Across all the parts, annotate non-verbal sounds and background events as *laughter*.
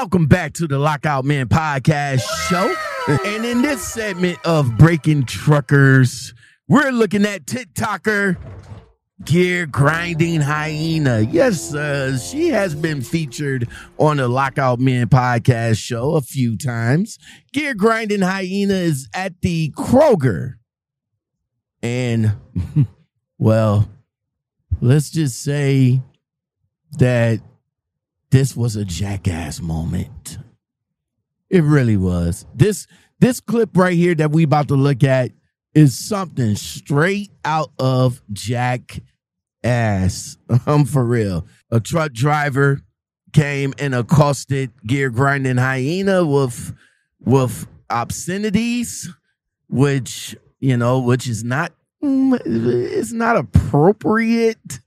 Welcome back to the Lockout Man podcast show. and in this segment of Breaking Truckers, we're looking at TikToker Gear Grinding Hyena. Yes, uh, she has been featured on the Lockout Men podcast show a few times. Gear Grinding Hyena is at the Kroger. And, *laughs* well, let's just say that this was a jackass moment. It really was. This this clip right here that we about to look at is something straight out of Jackass. *laughs* I'm for real. A truck driver came and accosted gear grinding hyena with with obscenities, which you know, which is not it's not appropriate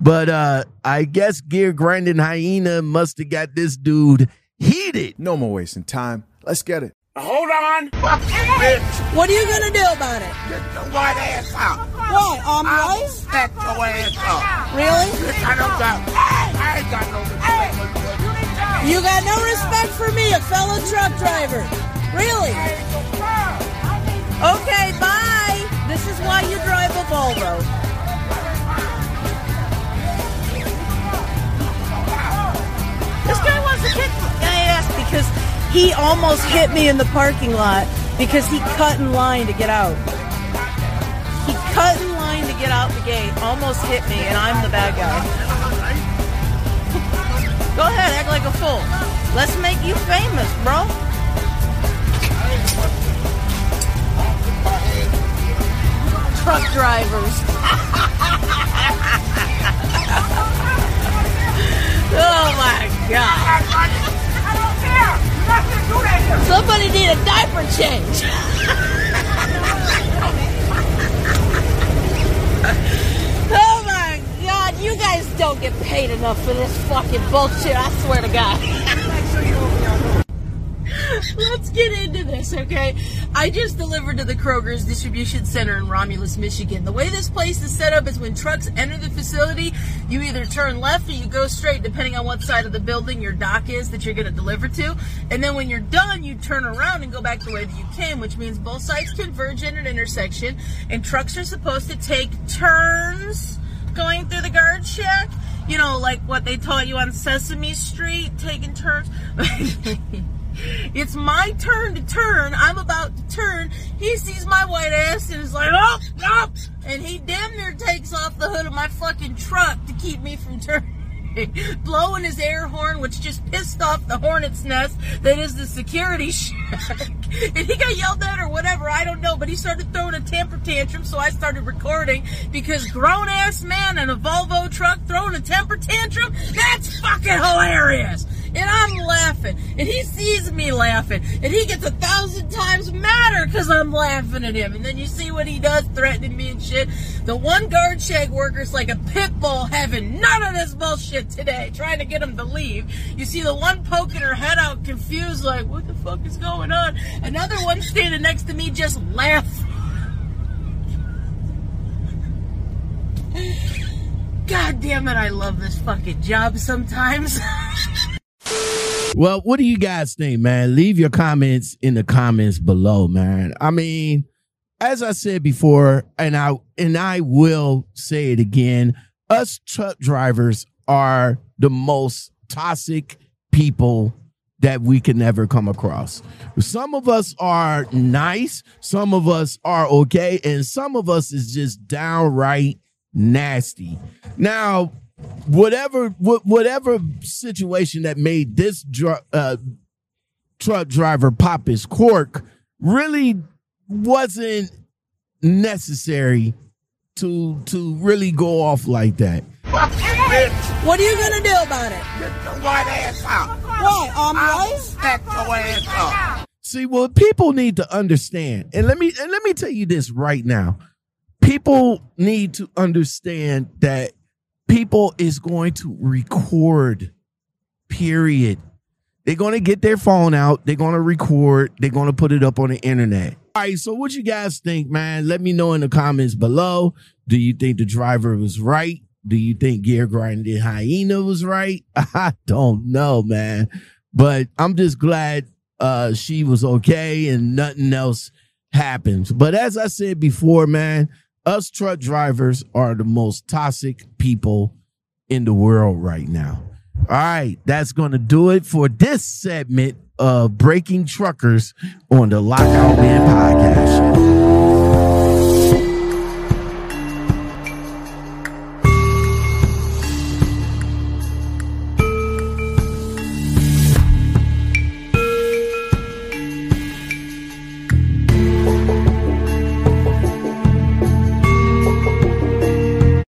but uh I guess Gear Grinding Hyena must have got this dude heated. No more wasting time. Let's get it. Hold on, bitch. What are you gonna do about it? Get the white ass out. What? I'm I'll right? set your ass up. Really? Bitch, I don't got. I ain't got no respect for you. You got no respect for me, a fellow truck driver. Really? Okay, bye. This is why you drive a Volvo. He almost hit me in the parking lot because he cut in line to get out. He cut in line to get out the gate, almost hit me, and I'm the bad guy. Go ahead, act like a fool. Let's make you famous, bro. Truck drivers. Somebody need a diaper change. oh my god, you guys don't get paid enough for this fucking bullshit, I swear to god. *laughs* Let's get into this, okay? I just delivered to the Kroger's distribution center in Romulus, Michigan. The way this place is set up is when trucks enter the facility, you either turn left or you go straight, depending on what side of the building your dock is that you're going to deliver to. And then when you're done, you turn around and go back the way that you came, which means both sides converge at an intersection, and trucks are supposed to take turns going through the guard check. You know, like what they taught you on Sesame Street, taking turns. *laughs* It's my turn to turn. I'm about to turn. He sees my white ass and is like, oh, oh, and he damn near takes off the hood of my fucking truck to keep me from turning. *laughs* Blowing his air horn, which just pissed off the hornet's nest that is the security shack. *laughs* and he got yelled at or whatever, I don't know, but he started throwing a temper tantrum, so I started recording because grown ass man in a Volvo truck throwing a temper tantrum, that's fucking hilarious and I'm laughing, and he sees me laughing, and he gets a thousand times madder because I'm laughing at him. And then you see what he does, threatening me and shit. The one guard shag worker's like a pit bull having none of this bullshit today, trying to get him to leave. You see the one poking her head out, confused, like, what the fuck is going on? Another one standing next to me just laughing. God damn it, I love this fucking job sometimes. *laughs* Well, what do you guys think, man? Leave your comments in the comments below, man. I mean, as I said before, and I and I will say it again, us truck drivers are the most toxic people that we can ever come across. Some of us are nice, some of us are okay, and some of us is just downright nasty. Now, whatever wh- whatever situation that made this dr- uh, truck driver pop his cork really wasn't necessary to to really go off like that. Fuck you, bitch. What are you gonna do about it? Get your white ass out. What? I'm I'll right? set your ass up. See, what people need to understand, and let me and let me tell you this right now. People need to understand that people is going to record. Period. They're going to get their phone out. They're going to record. They're going to put it up on the internet. All right. So, what you guys think, man? Let me know in the comments below. Do you think the driver was right? Do you think Gear Grinding Hyena was right? *laughs* I don't know, man. But I'm just glad uh, she was okay and nothing else happens But as I said before, man, us truck drivers are the most toxic people in the world right now. All right, that's going to do it for this segment of Breaking Truckers on the Lockout Man Podcast.